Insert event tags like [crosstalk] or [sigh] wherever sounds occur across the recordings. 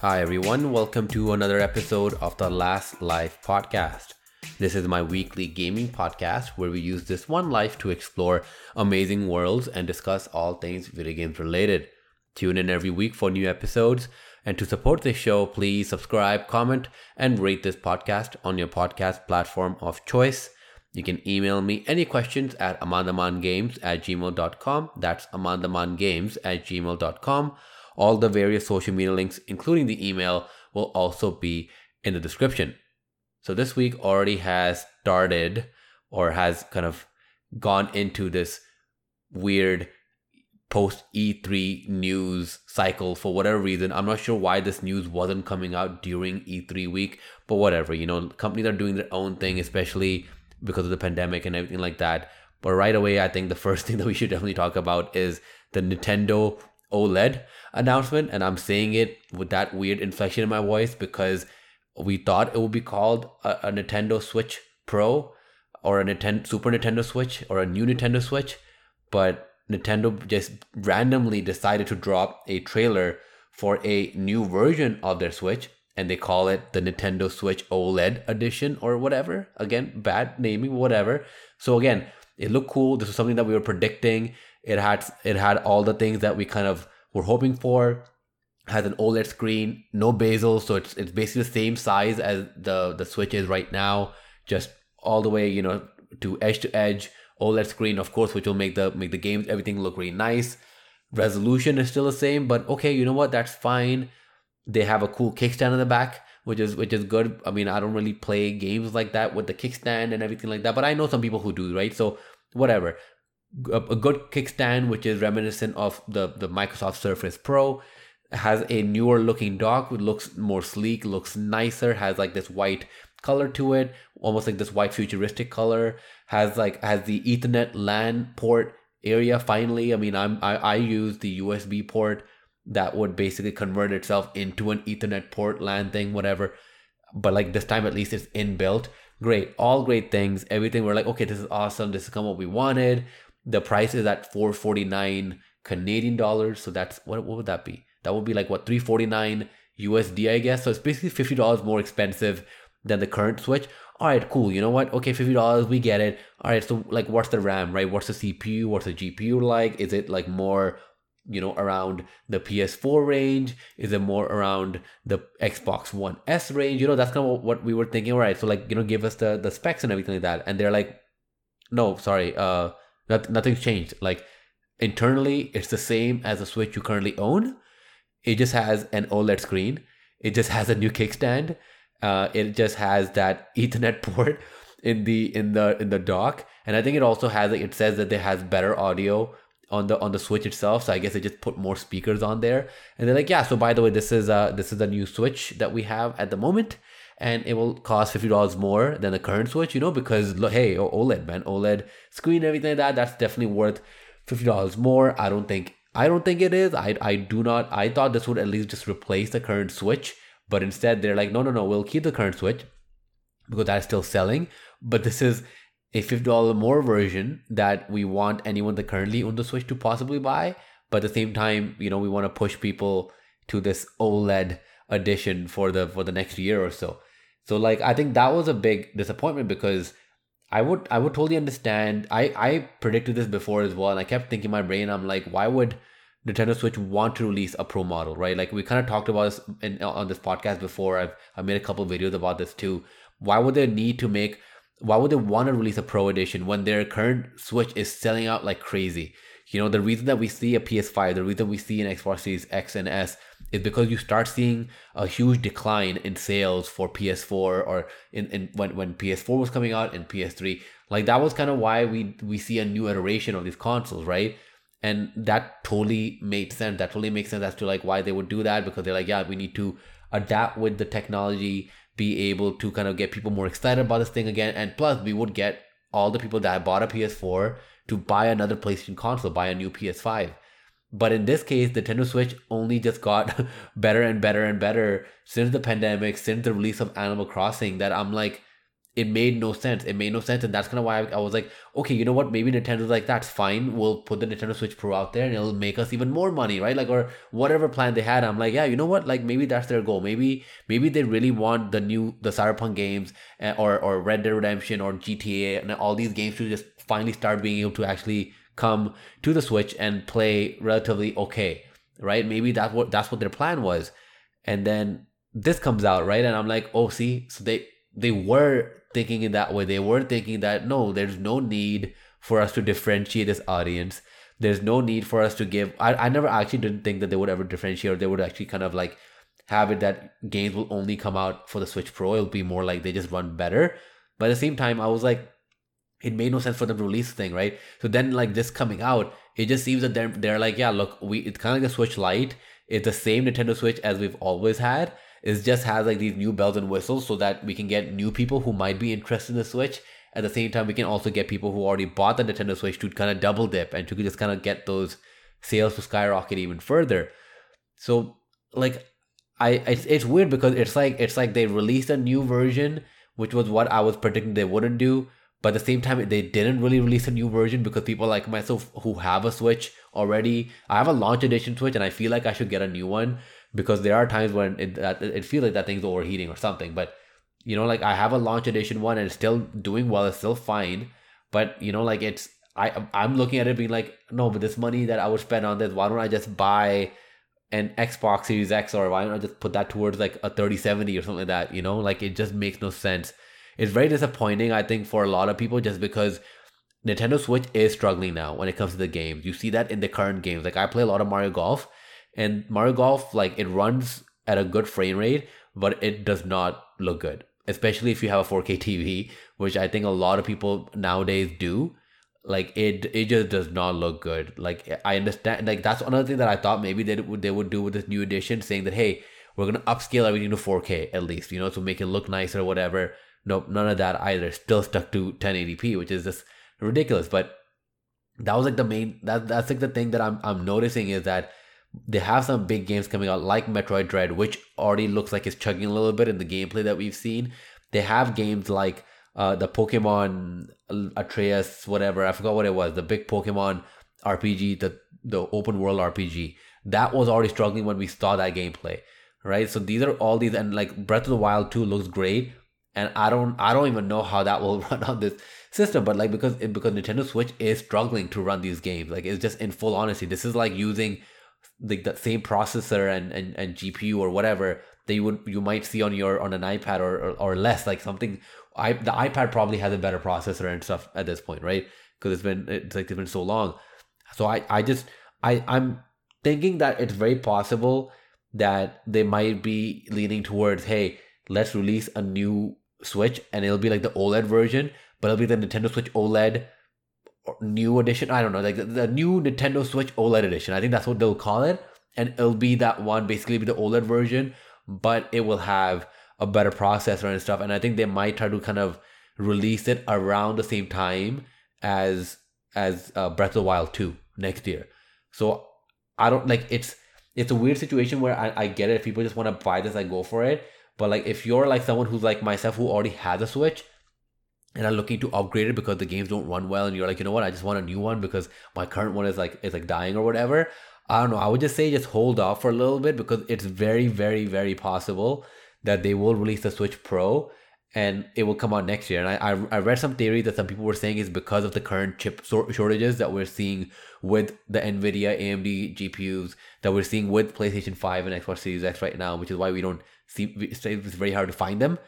Hi, everyone. Welcome to another episode of the Last Life podcast. This is my weekly gaming podcast where we use this one life to explore amazing worlds and discuss all things video games related. Tune in every week for new episodes. And to support this show, please subscribe, comment, and rate this podcast on your podcast platform of choice. You can email me any questions at amandamangames at gmail.com. That's amandamangames at gmail.com. All the various social media links, including the email, will also be in the description. So this week already has started or has kind of gone into this weird post E3 news cycle for whatever reason. I'm not sure why this news wasn't coming out during E3 week, but whatever. You know, companies are doing their own thing, especially because of the pandemic and everything like that. But right away, I think the [laughs] first thing that we should definitely talk about is the Nintendo OLED announcement. And I'm saying it with that weird inflection in my voice because we thought it would be called a, a Nintendo Switch Pro or a Nintendo Super Nintendo Switch or a new Nintendo Switch. But Nintendo just randomly decided to drop a trailer for a new version of their Switch and they call it the Nintendo Switch OLED edition or whatever. Again, bad naming, whatever. So again, it looked cool. This was something that we were predicting. It had it had all the things that we kind of were hoping for. Has an OLED screen, no bezel, so it's it's basically the same size as the the Switch is right now, just all the way, you know, to edge to edge. OLED screen, of course, which will make the make the games everything look really nice. Resolution is still the same, but okay, you know what? That's fine they have a cool kickstand in the back, which is which is good. I mean, I don't really play games like that with the kickstand and everything like that, but I know some people who do, right? So whatever. A, good kickstand, which is reminiscent of the the Microsoft Surface Pro, has a newer looking dock, looks more sleek, looks nicer, has like this white color to it, almost like this white futuristic color. Has like has the Ethernet LAN port area. Finally, I mean, I'm I, I use the USB port that would basically convert itself into an Ethernet port LAN thing, whatever. But like this time, at least it's inbuilt. Great, all great things. Everything we're like, okay, this is awesome. This is of what we wanted. The price is at 449 Canadian dollars. So that's what, what would that be? That would be like what 349 USD, I guess. So it's basically fifty dollars more expensive than the current Switch. All right, cool. You know what? Okay, fifty dollars, we get it. All right, so like, what's the RAM, right? What's the CPU? What's the GPU like? Is it like more you know around the ps4 range is it more around the xbox one s range you know that's kind of what we were thinking All right, so like you know give us the the specs and everything like that and they're like no sorry uh not, nothing's changed. Like internally it's the same as the switch you currently own. It just has an oled screen. It just has a new kickstand. Uh it just has that ethernet [laughs] port in the in the in the dock. And i think it also has it says that it has better audio on the on the switch itself. So i guess they just put more speakers on there. And they're like yeah so by the way this is uh this is a new switch that we have at the moment and it will cost $50 more than the current switch you know because hey oled man oled screen everything like that that's definitely worth $50 more i don't think i don't think it is i i do not i thought this would at least just replace the current switch but instead they're like no no no we'll keep the current switch because that's still selling but this is a $50 more version that we want anyone that currently owns the Switch to possibly buy. But at the same time, you know, we want to push people to this OLED edition for the for the next year or so. So like I think that was a big disappointment because I would I would totally understand. I I predicted this before as well, and I kept thinking in my brain, I'm like, why would Nintendo Switch want to release a pro model, right? Like we kind of talked about this in, on this podcast before. I've I made a couple videos about this too. Why would they need to make why would they want to release a pro edition when their current Switch is selling out like crazy? You know, the reason that we see a PS5, the reason we see an Xbox Series X and S is because you start seeing a huge decline in sales for PS4 or in, in when, when PS4 was coming out and PS3. Like that was kind of why we we see a new iteration of these consoles, right? And that totally made sense. That totally makes sense as to like why they would do that because they're like, yeah, we need to adapt with the technology be able to kind of get people more excited about this thing again. And plus, we would get all the people that bought a PS4 to buy another PlayStation console, buy a new PS5. But in this case, the Nintendo Switch only just got [laughs] better and better and better since the pandemic, since the release of Animal Crossing. That I'm like, it made no sense. It made no sense, and that's kind of why I, I, was like, okay, you know what? Maybe Nintendo's like, that's fine. We'll put the Nintendo Switch Pro out there, and it'll make us even more money, right? Like, or whatever plan they had. I'm like, yeah, you know what? Like, maybe that's their goal. Maybe, maybe they really want the new the Cyberpunk games, uh, or or Red Dead Redemption, or GTA, and all these games to just finally start being able to actually come to the Switch and play relatively okay, right? Maybe that's what that's what their plan was, and then this comes out, right? And I'm like, oh, see, so they they were thinking in that way. They were thinking that no, there's no need for us to differentiate this audience. There's no need for us to give. I, I never actually didn't think that they would ever differentiate or they would actually kind of like have it that games will only come out for the Switch Pro. It'll be more like they just run better. But at the same time, I was like, it made no sense for them to release the thing, right? So then, like this coming out, it just seems that they're they're like, yeah, look, we it's kind of like a Switch Lite. It's the same Nintendo Switch as we've always had, it just has like these new bells and whistles so that we can get new people who might be interested in the Switch. At the same time, we can also get people who already bought the Nintendo Switch to kind of double dip and to just kind of get those sales to skyrocket even further. So, like, I it's, it's weird because it's like it's like they released a new version, which was what I was predicting they wouldn't do. But at the same time, they didn't really release a new version because people like myself who have a Switch already, I have a launch edition Switch and I feel like I should get a new one because there are times when it it feels like that thing's overheating or something. But you know, like I have a launch edition one and it's still doing well. It's still fine. But you know, like it's I I'm looking at it being like, no, but this money that I would spend on this, why don't I just buy an Xbox Series X or why don't I just put that towards like a 3070 or something like that? You know, like it just makes no sense. It's very disappointing, I think, for a lot of people just because Nintendo Switch is struggling now when it comes to the games. You see that in the current games. Like I play a lot of Mario Golf and Mario Golf, like it runs at a good frame rate, but it does not look good, especially if you have a 4K [laughs] TV, which I think a lot of people nowadays do. Like it, it just does not look good. Like I understand, like that's another thing that I thought maybe they would they would do with this new edition, saying that hey, we're gonna upscale everything to 4K at least, you know, to make it look nicer or whatever. Nope, none of that either. Still stuck to 1080p, which is just ridiculous. But that was like the main that that's like the thing that I'm I'm noticing is that they have some big games coming out like Metroid Dread, which already looks like it's chugging a little bit in the gameplay that we've seen. They have games like uh, the Pokemon Atreus, whatever I forgot what it was, the big Pokemon RPG, the the open world RPG that was already struggling when we saw that gameplay, right? So these are all these, and like Breath of the Wild 2 looks great, and I don't I don't even know how that will [laughs] run on this system, but like because eh, because Nintendo Switch is struggling to run these games, like it's just in full honesty, this is like using like the same processor and, and, and GPU or whatever that you would you might see on your on an iPad or, or, or less like something I the iPad probably has a better processor and stuff at this point right? Because it's been it's like it's been so long. So I I just I I'm thinking that it's very possible that they might be leaning towards hey let's release a new Switch and it'll be like the OLED version but it'll be the Nintendo Switch OLED new edition. I don't know, like the, the, new Nintendo Switch OLED edition. I think that's what they'll call it, and it'll be that one, basically be the OLED version, but it will have a better processor and stuff. And I think they might try to kind of release it around the same time as as uh, Breath of the Wild two next year. So I don't like it's it's a weird situation where I, I get it if people just want to buy this, I go for it. But like if you're like someone who's like myself who already has a Switch, and are looking to upgrade it because the games don't run well and you're like you know what? I just want a new one because my current one is like is like dying or whatever i don't know. I would just say just hold off for a little bit because it's very very very possible that they will release the switch pro and it will come out next year. And i i, I read some theory that some people were saying is because of the current chip shortages that we're seeing with the nvidia amd gpus that we're seeing with playstation 5 and xbox series x right now which is why we don't see it's very hard to find them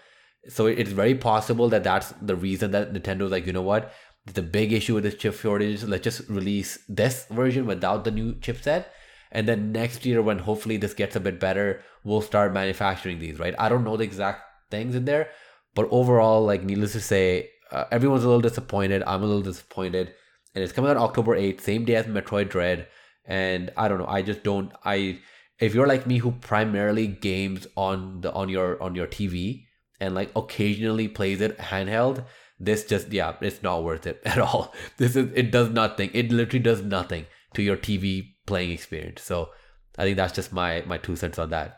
so it's very possible that that's the reason that Nintendo's like, you know what, the big issue with this chip shortage. Let's just release this version without the new chipset, and then next year when hopefully this gets a bit better, we'll start manufacturing these. Right? I don't know the exact things in there, but overall, like needless to say, uh, everyone's a little disappointed. I'm a little disappointed, and it's coming out October eighth, same day as Metroid Dread, and I don't know. I just don't. I if you're like me who primarily games on the on your on your TV and like occasionally plays it handheld, this just yeah, it's not worth it [laughs] at all. This is it does nothing. It literally does nothing to your TV playing experience. So I think that's just my my two cents on that.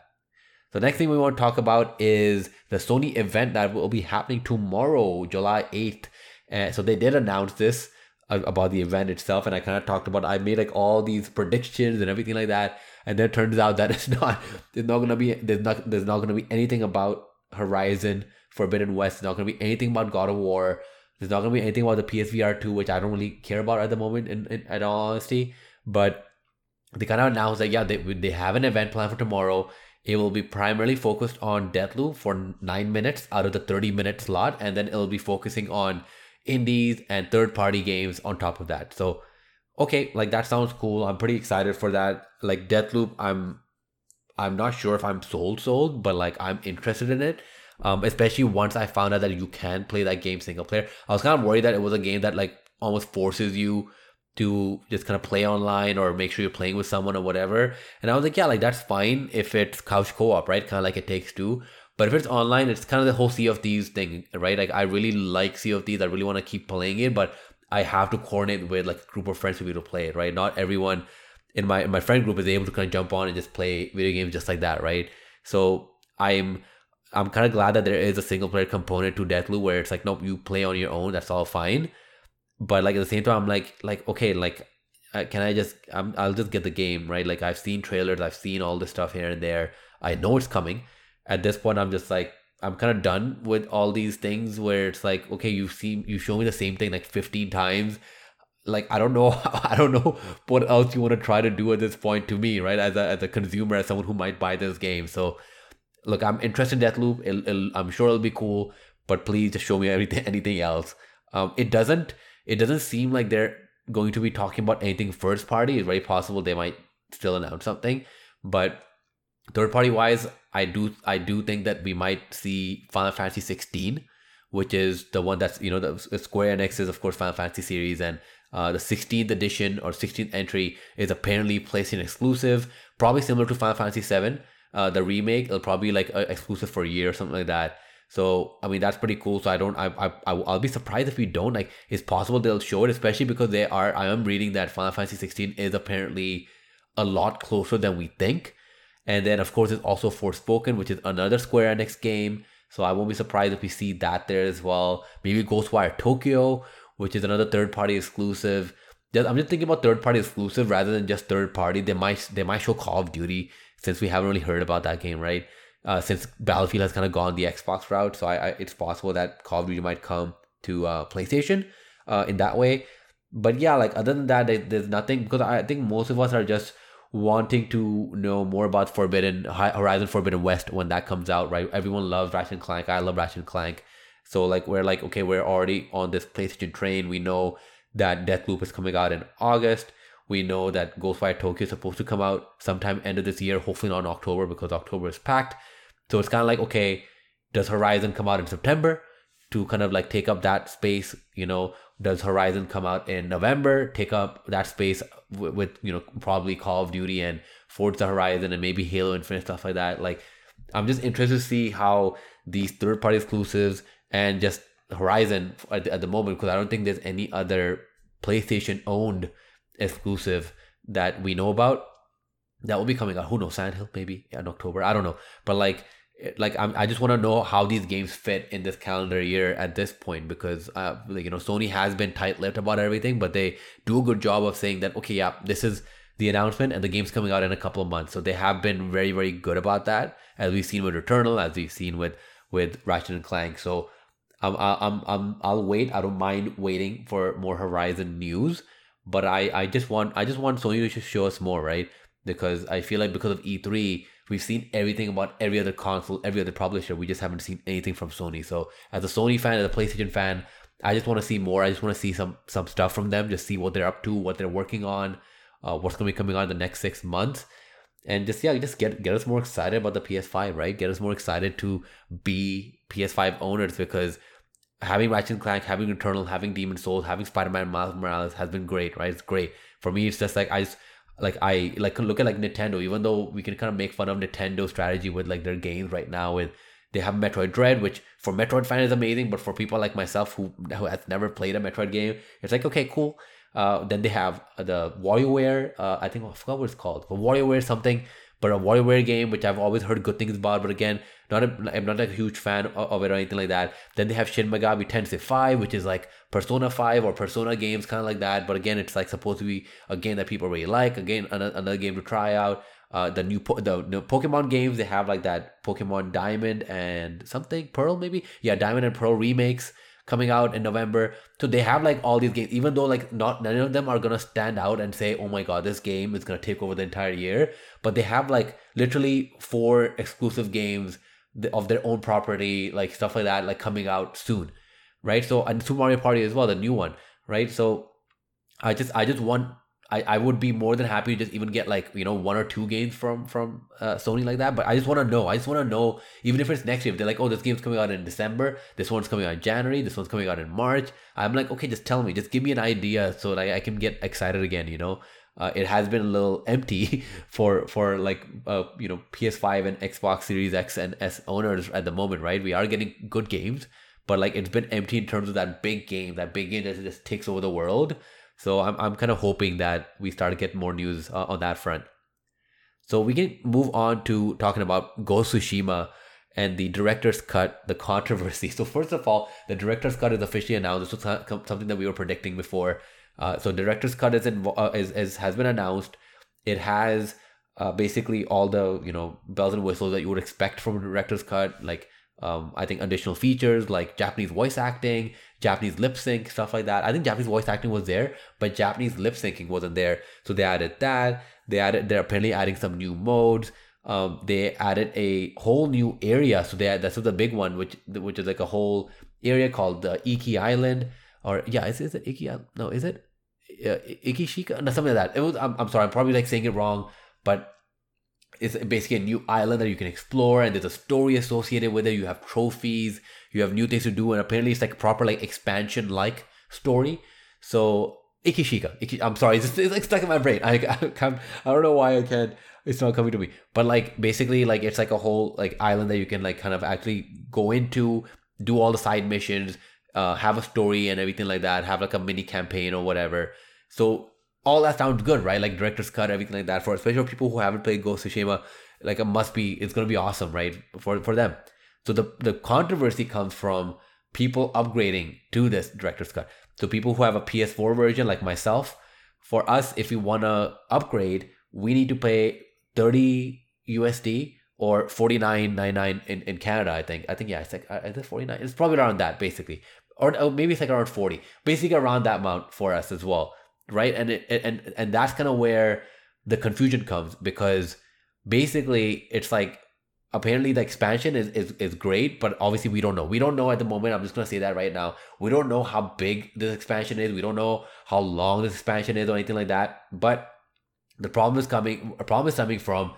The next thing we want to talk about is the Sony event that will be happening tomorrow, July 8th. And so they did announce this uh, about the event itself, and I kind of talked about. I made like all these predictions and everything like that, and then it turns out that [laughs] it's not. There's not gonna be. There's not. There's not gonna be anything about Horizon Forbidden West. There's not gonna be anything about God of War. There's not gonna be anything about the PSVR two, which I don't really care about at the moment. In, in, in all honesty, but they kind of announced that yeah, they they have an event planned for tomorrow. It will be primarily focused on Deathloop for nine minutes out of the 30 minute slot, and then it'll be focusing on indies and third party games on top of that. So, okay, like that sounds cool. I'm pretty excited for that. Like Deathloop, I'm I'm not sure if I'm sold sold, but like I'm interested in it. Um, especially once I found out that you can play that game single player. I was kind of worried that it was a game that like almost forces you to just kind of play online or make sure you're playing with someone or whatever. And I was like, yeah, like that's fine if it's couch co-op, right? Kind of like it takes two. But if it's online, it's kind of the whole Sea of Thieves thing, right? Like I really like Sea of Thieves. I really want to keep playing it, but I have to coordinate with like a group of friends to be able to play it, right? Not everyone in my in my friend group is able to kind of jump on and just play video games just like that, right? So I'm I'm kind of glad that there is a single player component to Deathloop where it's like, nope, you play on your own. That's all fine but like at the same time i'm like like okay like uh, can i just I'm, i'll just get the game right like i've seen trailers i've seen all this stuff here and there i know it's coming at this point i'm just like i'm kind of done with all these things where it's like okay you see you show me the same thing like 15 times. Like i don't know [laughs] i don't know what else you want to try to do at this point to me right? As a, as a consumer as someone who might buy this game. So look i'm interested in deathloop. It'll, it'll, i'm sure it'll be cool but please just show me everything [laughs] anything else. Um it doesn't it doesn't seem like they're going to be talking about anything first party. It's very possible they might still announce something, but third party wise, I do I do think that we might see Final Fantasy 16, which is the one that's you know the Square Enix is of course Final Fantasy series and. Uh, the 16th edition or 16th entry is apparently PlayStation exclusive, probably similar to Final Fantasy 7. Uh, the remake, it'll probably like uh, exclusive for a year or something like that. So I mean that's pretty cool. So I don't I I I'll be surprised if we don't like. It's possible they'll show it, especially because they are. I am reading that Final Fantasy 16 is apparently a lot closer than we think. And then of course it's also Forspoken, which is another Square Enix game. So I won't be surprised if we see that there as well. Maybe Ghostwire Tokyo, which is another third party exclusive. I'm just thinking about third party exclusive rather than just third party. They might they might show Call of Duty since we haven't really heard about that game, right? uh, since Battlefield has kind of gone the Xbox route. So I, I, it's possible that Call of Duty might come to uh, PlayStation uh, in that way. But yeah, like other than that, there's nothing because I think most of us are just wanting to know more about Forbidden Horizon Forbidden West when that comes out, right? Everyone loves Ratchet and Clank. I love Ratchet and Clank. So like we're like okay, we're already on this PlayStation train. We know that Deathloop is coming out in August. We know that Ghostwire Tokyo is supposed to come out sometime end of this year, hopefully not in October because October is packed. So it's kind of like, okay, does Horizon come out in September to kind of like take up that space? You know, does Horizon come out in November, take up that space with, with you know, probably Call of Duty and Forza Horizon and maybe Halo Infinite, stuff like that? Like, I'm just interested to see how these third party exclusives and just Horizon at at the moment, because I don't think there's any other PlayStation owned exclusive that we know about that will be coming out. Who knows? Sandhill maybe in October. I don't know. But like like I'm, i just want to know how these games fit in this calendar year at this point because uh, like, you know Sony has been tight-lipped about everything, but they do a good job of saying that okay, yeah, this is the announcement and the game's coming out in a couple of months. So they have been very very good about that, as we've seen with Returnal, as we've seen with with Ratchet and Clank. So I'm I'm I'm I'll wait. I don't mind waiting for more Horizon news, but I I just want I just want Sony to just show us more, right? Because I feel like because of E3 We've seen everything about every other console, every other publisher. We just haven't seen anything from Sony. So as a Sony fan, as a PlayStation fan, I just want to see more. I just want to see some some stuff from them. Just see what they're up to, what they're working on, uh, what's going to be coming on in the next six months, and just yeah, just get get us more excited about the PS5, right? Get us more excited to be PS5 owners because having Ratchet and Clank, having Returnal, having Demon's Souls, having Spider-Man Miles Morales has been great, right? It's great for me. It's just like I just like I like look at like Nintendo, even though we can kind of make fun of Nintendo strategy with like their games right now with they have Metroid Dread, which for Metroid fan is amazing, but for people like myself who who has never played a Metroid game, it's like okay, cool. Uh, then they have the WarioWare. Uh, I think I forgot what it's called. But WarioWare something, but a WarioWare game, which I've always heard good things about, but again, not a, I'm not a huge fan of it or anything like that. Then they have Shin Megami Tensei 5, which is like Persona 5 or Persona games, kind of like that. But again, it's like supposed to be a game that people really like. Again, another, another game to try out. Uh, the new po- the, the Pokemon games they have like that Pokemon Diamond and something Pearl maybe yeah Diamond and Pearl remakes coming out in November. So they have like all these games, even though like not none of them are gonna stand out and say, oh my god, this game is gonna take over the entire year. But they have like literally four exclusive games of their own property, like stuff like that, like coming out soon, right? So and Super Mario Party as well, the new one, right? So I just I just want I, I would be more than happy to just even get like you know one or two games from from uh, Sony like that. But I just want to know. I just want to know even if it's next year. If they're like, oh, this game's coming out in December. This one's coming out in January. This one's coming out in March. I'm like, okay, just tell me. Just give me an idea so that I, I can get excited again. You know. Uh, it has been a little [laughs] empty for for like uh, you know PS5 and Xbox Series X and S owners at the moment, right? We are getting good games, but like it's been empty in terms of that big game, that big game that just takes over the world. So I'm, I'm kind of hoping that we start to get more news uh, on that front. So we can move on to talking about Ghost Tsushima and the director's cut, the controversy. [laughs] So first of all, the director's cut is officially announced. This was something that we were predicting before. Uh, so director's cut is, in, uh, is, is has been announced. It has uh, basically all the you know bells and whistles that you would expect from a director's cut, like um, I think additional features like Japanese voice acting, Japanese lip sync, stuff like that. I think Japanese voice acting was there, but Japanese lip syncing wasn't there. So they added that. They added. They're apparently adding some new modes. Um, they added a whole new area. So they that's the big one, which which is like a whole area called the Iki Island, or yeah, is, is it Iki? No, is it uh, Ikishika? No, something like that. It was. I'm, I'm sorry. I'm probably like saying it wrong, but it's basically a new island that you can explore and there's a story associated with it. You have trophies you have new things to do and apparently it's like proper like expansion like story. So ikishika Iki, i'm sorry it's, it's like stuck in my brain. I, I, can't, I don't know why i can't it's not coming to me. But like basically like it's like a whole like island that you can like kind of actually go into do all the side missions uh, have a story and everything like that have like a mini campaign or whatever. So all that sounds good, right? Like director's cut, everything like that. For especially for people who haven't played Ghost of Tsushima, like it must be, it's gonna be awesome, right? For for them. So the the controversy comes from people upgrading to this director's cut. So people who have a PS4 version, like myself, for us, if we wanna upgrade, we need to pay 30 USD or 49.99 in, in Canada, I think. I think yeah, it's like uh, is it 49? It's probably around that basically. Or, or maybe it's like around 40. Basically around that amount for us as well right? And it, and and that's kind of where the confusion comes because basically it's like apparently the expansion is, is is great, but obviously we don't know. We don't know at the moment. I'm just gonna say that right now. We don't know how big this expansion is. We don't know how long this expansion is or anything like that. But the problem is coming. A problem is coming from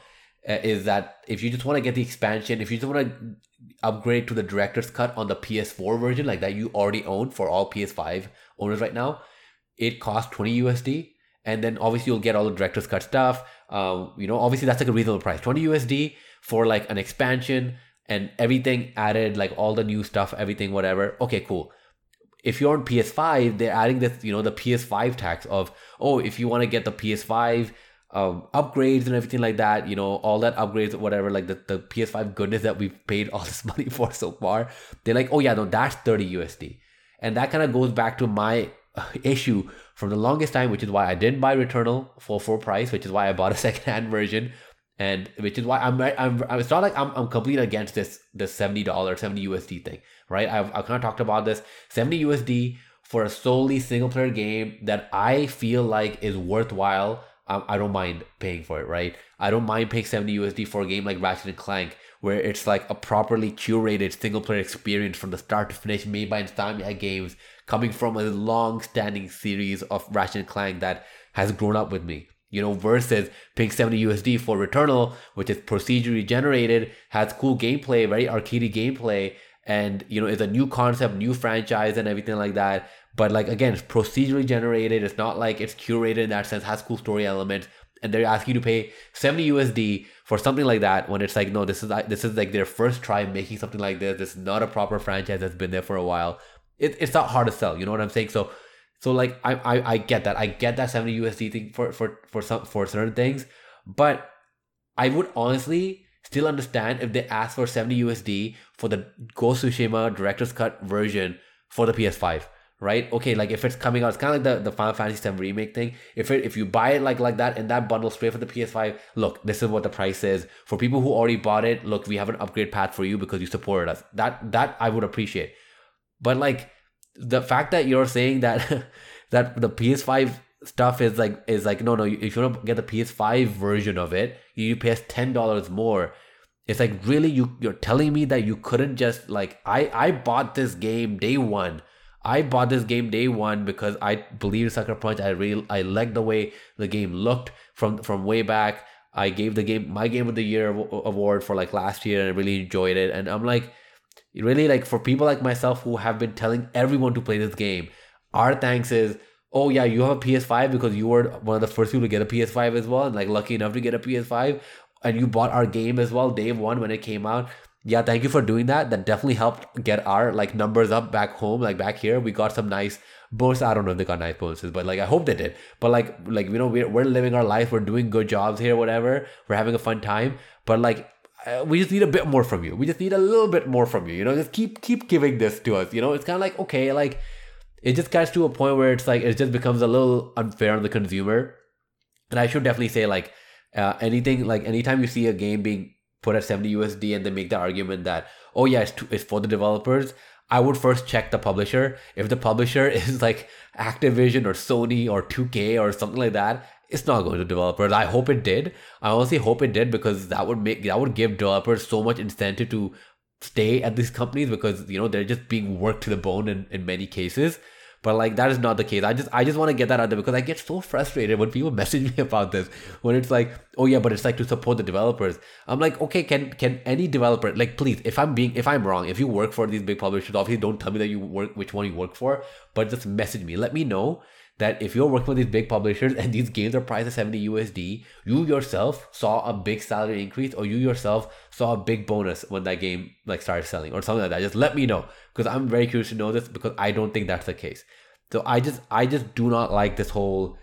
uh, is that if you just want to get the expansion, if you just want to upgrade to the director's cut on the PS4 version, like that you already own for all PS5 owners right now, it costs 20 USD. And then obviously you'll get all the director's cut stuff. Um, you know, obviously that's like a reasonable price. 20 USD for like an expansion and everything added, like all the new stuff, everything, whatever. Okay, cool. If you're on PS5, they're adding this, you know, the PS5 tax of, oh, if you want to get the PS5 um, upgrades and everything like that, you know, all that upgrades, whatever, like the, the PS5 goodness that we've paid all [laughs] this money for so far, they're like, oh yeah, no, that's 30 USD. And that kind of goes back to my issue from the longest time, which is why I didn't buy Returnal for full price, which is why I bought a [laughs] secondhand version, and which is why I'm I'm, I'm it's not like I'm I'm completely against this this seventy dollar seventy USD thing, right? I've I kind of talked about this seventy USD for a solely single player game that I feel like is worthwhile. Um, I don't mind paying for it, right? I don't mind paying 70 USD for a game like Ratchet and Clank, where it's like a properly curated single player experience from the start to finish, made by Insomniac Games, coming from a long standing series of Ratchet and Clank that has grown up with me. You know, versus paying 70 USD for Returnal, which is procedurally generated, has cool gameplay, very arcadey gameplay, and you know, is a new concept, new franchise, and everything like that. But like again, it's procedurally generated. It's not like it's curated in that sense, has cool story elements, and they're asking you to pay 70 USD for something like that when it's like, no, this is this is like their first try making something like this. This is not a proper franchise that's been there for a while it, it's not hard to sell. You know what I'm saying? So so like I, I I get that. I get that 70 USD thing for for for some for certain things, but I would honestly still understand if they asked for 70 USD for the Ghost Tsushima Director's Cut version for the PS5 right? Okay, like if it's coming out, it's kind of like the, the Final Fantasy VII remake thing. If it if you buy it like like that in that bundle straight for the PS5, look, this is what the price is. For people who already bought it, look, we have an upgrade path for you because you supported us. That that I would appreciate. But like the fact that you're saying that [laughs] that the PS5 stuff is like is like no no if you to get the PS5 version of it, you pay us ten dollars more. It's like really you you're telling me that you couldn't just like I I bought this game day one I bought this game day one because I believe Sucker Punch. I really I liked the way the game looked from from way back. I gave the game my game of the year award for like last year and I really enjoyed it. And I'm like, really like for people like myself who have been telling everyone to play this game, our thanks is oh yeah, you have a PS5 because you were one of the first people to get a PS5 as well, and like lucky enough to get a PS5, and you bought our game as well day one when it came out. Yeah thank you for doing that. That definitely helped get our like numbers up back home like back here. We got some nice bonuses. I don't know if they got nice bonuses but like i hope they did. But like like you know we're, we're living our life. We're doing good jobs here whatever. We're having a fun time. But like uh, we just need a bit more from you. We just need a little bit more from you you know? Just keep keep giving this to us you know? It's kind of like okay like it just gets to a point where it's like it just becomes a little unfair on the consumer. And i should definitely say like uh, anything like anytime you see a game being put at 70 USD and they make the argument that, oh yeah, it's, it's for the developers, I would first check the publisher. If the publisher [laughs] is like Activision or Sony or 2K or something like that, it's not going to developers. I hope it did. I honestly hope it did because that would make that would give developers so much incentive to stay at these companies because you know they're just being worked to the bone in, in many cases. But like that is not the case. I just I just want to get that out there because I get so frustrated when people [laughs] message me about this. When it's like, oh yeah, but it's like to support the developers. I'm like, okay, can can any developer like please, if I'm being if I'm wrong, if you work for these big publishers, obviously don't tell me that you work which one you work for, but just message me. Let me know that if you're working with these big publishers and these games are priced at 70 USD, you yourself saw a big salary increase or you yourself saw a big bonus when that game like started selling or something like that. Just let me know because I'm very curious to know this because I don't think that's the case. So I just I just do not like this whole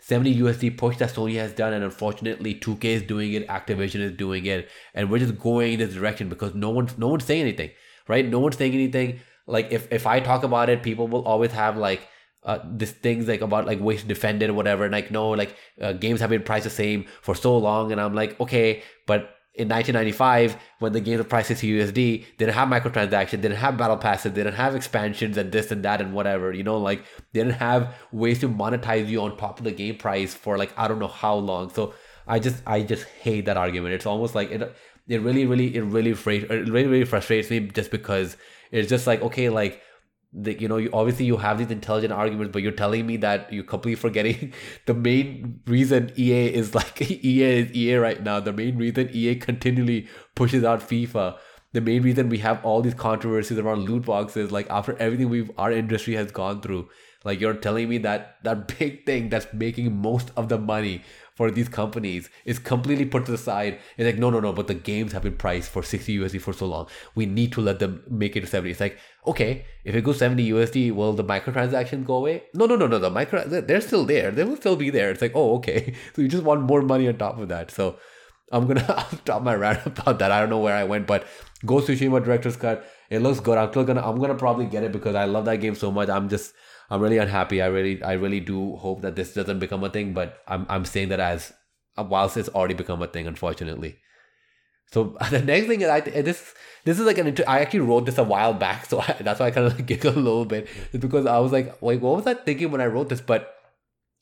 70 USD push that Sony has done, and unfortunately 2K is doing it, Activision is doing it, and we're just going in this direction because no one's no one's saying anything, right? No one's saying anything. Like if if I talk about it, people will always have like uh, this things like about like ways to defend it or whatever. And like, no, like uh, games have been priced the same for so long. And I'm like, okay, but in 1995, when the games were priced 60 USD, didn't have microtransactions, they didn't have battle passes, they didn't have expansions and this and that and whatever, you know, like they didn't have ways to monetize you on top of the game price for like, I don't know how long. So I just, I just hate that argument. It's almost like it, it really, really, it really, it really, really frustrates me just because it's just like, okay, like, the, you know you obviously you have these intelligent arguments but you're telling me that you're completely forgetting [laughs] the main reason ea is like [laughs] ea is ea right now. The main reason ea continually pushes out fifa. The main reason we have all these controversies around loot boxes like after everything we've our industry has gone through. Like you're telling me that that big thing that's making most of the money for these companies is completely put to the side. It's like, no, no, no, but the games have been priced for 60 USD for so long. We need to let them make it to 70. It's like, okay, if it goes 70 USD, will the microtransactions go away? No, no, no, no. The micro, they're still there. They will still be there. It's like, oh, okay. [laughs] So you just want more money on top of that. So I'm gonna [laughs] I'll stop my rant about that. I don't know where I went, but Ghost Tsushima Director's Cut. It looks good. I'm still gonna I'm gonna probably get it because I love that game so much. I'm just I'm really unhappy. I really, I really do hope that this doesn't become a thing. But I'm, I'm saying that as uh, whilst it's already become a thing, unfortunately. So [laughs] the next thing is I this this is like an inter- I actually wrote this a while back, so [laughs] I, that's why I kind of like giggle a little bit. It's because I was like, wait, what was I thinking when I wrote this? But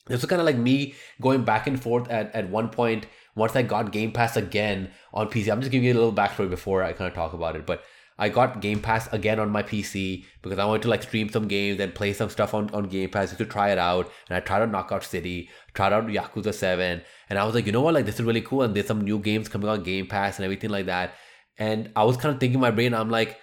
this was kind of like me going back and forth at, at one point once I got Game Pass again on PC. I'm just giving you a little backstory before I kind of talk about it. But I got Game Pass again on my PC because I wanted to like stream some games and play some stuff on, on Game Pass just to try it out. And I tried out Knockout City, tried out Yakuza 7, and I was like, you know what, like this is really cool. And there's some new games coming on Game Pass and everything like that. And I was kind of thinking in my brain, I'm like,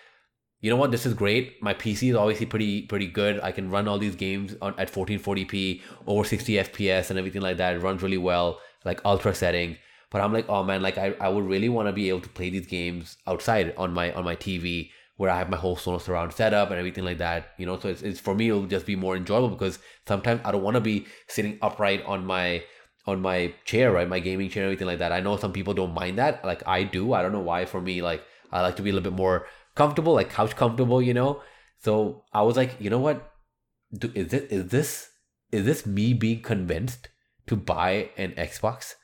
you know what, this is great. My PC is obviously pretty pretty good. I can run all these games on at 1440p, over 60 FPS and everything like that. It runs really well, like ultra setting. But I'm like, oh man, like I, I would really want to be able to play these games outside on my on my TV where I have my whole Sonos surround setup and everything like that. You know, so it's, it's for me it'll just be more enjoyable because sometimes I don't want to be sitting upright on my on my chair, right? My gaming chair, everything like that. I know some people don't mind that. Like I do. I don't know why. For me, like I like to be a little bit more comfortable, like couch comfortable, you know. So I was like, you know what? Do, is this is this is this me being convinced to buy an Xbox?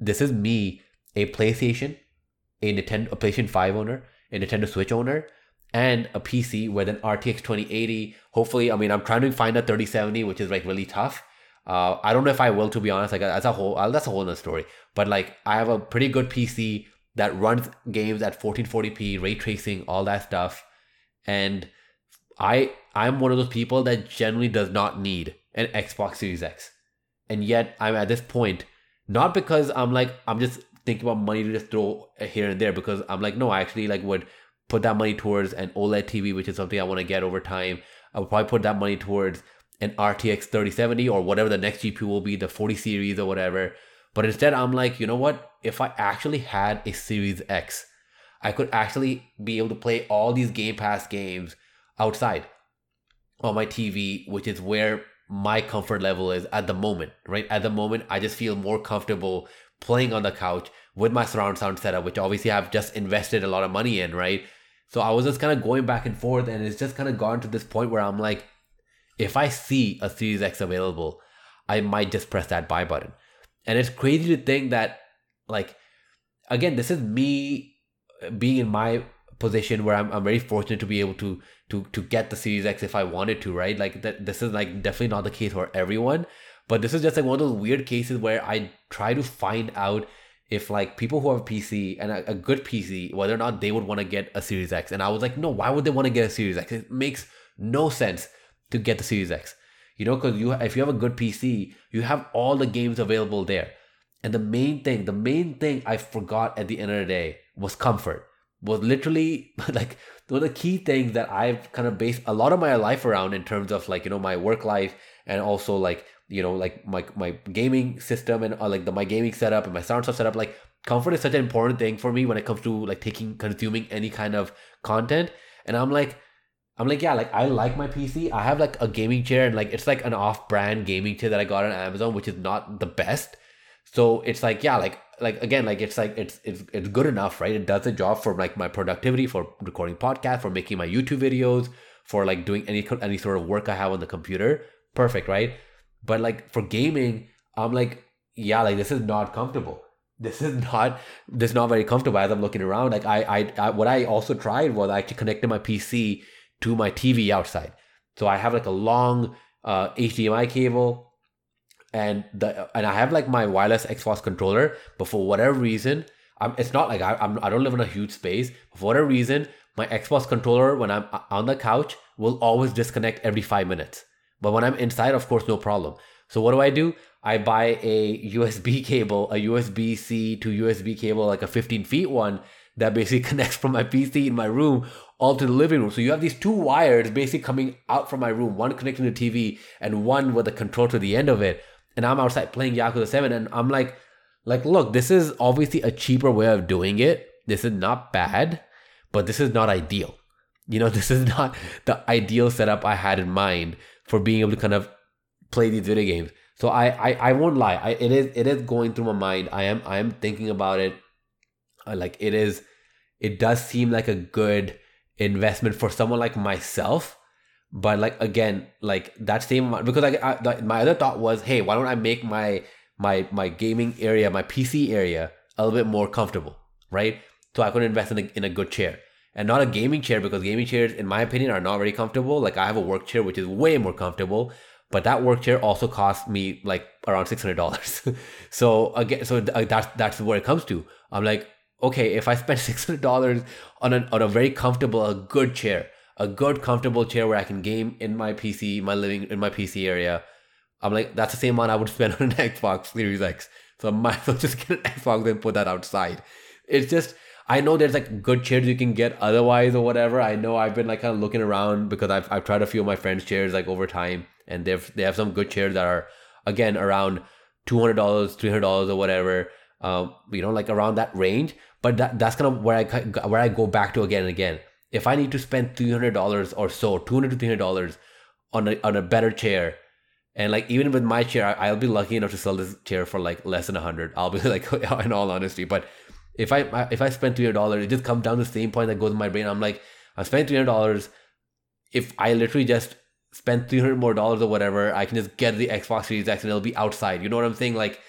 This is me, a PlayStation, a Nintendo, a PlayStation Five owner, a Nintendo Switch owner, and a PC with an RTX 2080. Hopefully, I mean, I'm trying to find a 3070, which is like really tough. Uh, I don't know if I will, to be honest. Like as a whole, uh, that's a whole other story. But like, I have a pretty good PC that runs games at 1440p, ray tracing, all that stuff, and I I'm one of those people that generally does not need an Xbox Series X, and yet I'm at this point not because I'm like I'm just thinking about money to just throw here and there because I'm like no I actually like would put that money towards an OLED TV which is something I want to get over time. I would probably put that money towards an RTX 3070 or whatever the next GPU will be, the 40 series or whatever. But instead, I'm like, you know what? If I actually had a Series X, I could actually be able to play all these Game Pass games outside on my TV, which is where my comfort level is at the moment, right? At the moment, I just feel more comfortable playing on the couch with my surround sound setup, which obviously I've just invested a lot of money in, right? So I was just kind of going back and forth, and it's just kind of gone to this point where I'm like, if I see a Series X available, I might just press that buy button. And it's crazy to think that, like, again, this is me being in my position where I'm, I'm very fortunate to be able to to to get the Series X if I wanted to, right? Like that this is like definitely not the case for everyone. But this is just like one of those weird cases where I try to find out if like people who have a PC and a, a good PC, whether or not they would want to get a Series X. And I was like, no, why would they want to get a Series X? It makes no sense to get the Series X. You know, because you if you have a good PC, you have all the games available there. And the main thing, the main thing I forgot at the end of the day was comfort. Was literally [laughs] like one of the key things that I've kind of based a lot of my life around in terms of like you know my work life and also like you know like my my gaming system and uh, like the my gaming setup and my sound stuff setup. Like comfort is such an important thing for me when it comes to like taking consuming any kind of content. And i'm like i'm like yeah like i like my pc i have like a gaming chair and like it's like an off-brand gaming chair that i got on amazon which is not the best so it's like yeah like like again like it's like it's it's it's good enough right? It does the job for like my productivity for recording podcast for making my youtube videos for like doing any any sort of work i have on the computer. Perfect right? But like for gaming i'm like yeah like this is not comfortable. This is not this is not very comfortable as i'm looking around. Like I, I i what i also tried was i actually connected my pc to my tv outside. So i have like a long uh hdmi cable and the and I have like my wireless Xbox controller, but for whatever reason, I'm, it's not like I, I'm I don't live in a huge space. For whatever reason, my Xbox controller when I'm uh, on the couch will always disconnect every five minutes. But when I'm inside, of course, no problem. So what do I do? I buy a [laughs] USB cable, a USB C to USB cable, like a 15 feet one that basically [laughs] connects from my PC in my room all to the living room. So you have these two wires basically coming out from my room, one connecting to the TV and one with a control to the end of it and I'm outside playing Yakuza 7 and I'm like like look, this is obviously a cheaper way of doing it. This is not bad, but this is not ideal. You know, [laughs] this is not the ideal setup I had in mind for being able to kind of play these video games. So I I, I won't lie. I, it is it is going through my mind. I am I am thinking about it. Uh, like it is it does seem like a good investment for someone like myself but like again like that same because like I, the, my other thought was hey why don't i make my my my gaming area my pc area a little bit more comfortable right? So i could invest in a, in a good chair. And not a gaming chair because gaming chairs in my opinion are not very comfortable. Like i have a work chair which is way more comfortable but that work chair also cost me like around $600 [laughs] so again so uh, that's that's where it comes to. I'm like okay if i spend [laughs] $600 on a, on a very comfortable a good chair a good comfortable chair where I can game in my PC, my living in my PC area. I'm like, that's the same amount I would [laughs] spend on an Xbox Series X. So I might as well just get an Xbox and put that outside. It's just I know there's like good chairs you can get otherwise or whatever. I know I've been like kind of looking around because I've I've tried a few of my friends' chairs like over time, and they've they have some good chairs that are again around two hundred dollars, three hundred dollars or whatever. Um, you know, like around that range. But that that's kind of where I where I go back to again and again if I need to spend three hundred dollars or so, two hundred to three hundred dollars on a on a better chair, And like even with my chair, I, will be lucky enough to sell this chair for like less than a hundred. I'll be [laughs] like, [laughs] in all honesty. But if I if I spend three hundred dollars, it just comes down to the same point that goes in my brain. I'm like, I'm spending three hundred dollars. If I literally just spend three hundred more dollars or whatever, I can just get the Xbox Series X and it'll be outside. You know what I'm saying? Like,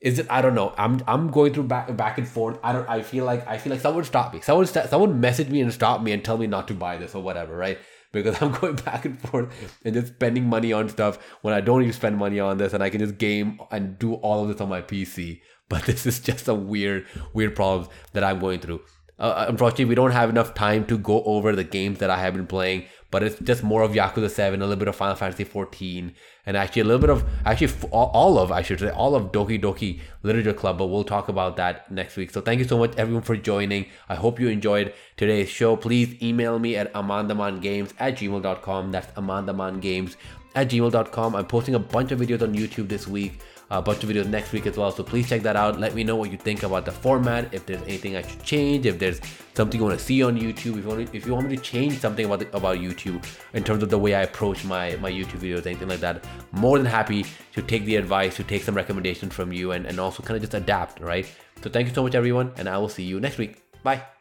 is it? I don't know. I'm I'm going through back back and forth. I don't. I feel like I feel like someone stop me. Someone someone message me and stop me and tell me not to buy this or whatever. Right? Because [laughs] I'm going back and forth and just spending money on stuff when I don't even spend money on this, and I can just game and do all of this on my PC. But [laughs] this is just a weird weird problem that I'm going through. Uh, unfortunately, we don't have enough time to go over the games that I have been playing, but it's just more of Yakuza 7, a little bit of Final Fantasy 14, and actually a little bit of, actually all of, I should say, all of Doki Doki Literature Club, but we'll talk about that next week. So thank you so much, everyone, for joining. I hope you enjoyed today's show. Please email me at amandamangames at gmail.com. That's amandamangames at gmail.com. I'm posting a bunch of videos on YouTube this week a bunch of videos next week as well. So please check that out. Let me know what you think about the format. If there's anything I should change, if there's something you want to see on YouTube, if you want to, if you want me to change something about the, about YouTube in terms of the way I approach my my YouTube videos, anything like that, more than happy to take the advice, to take some recommendations from you, and and also kind of just adapt, right? So thank you so much, everyone, and I will see you next week. Bye.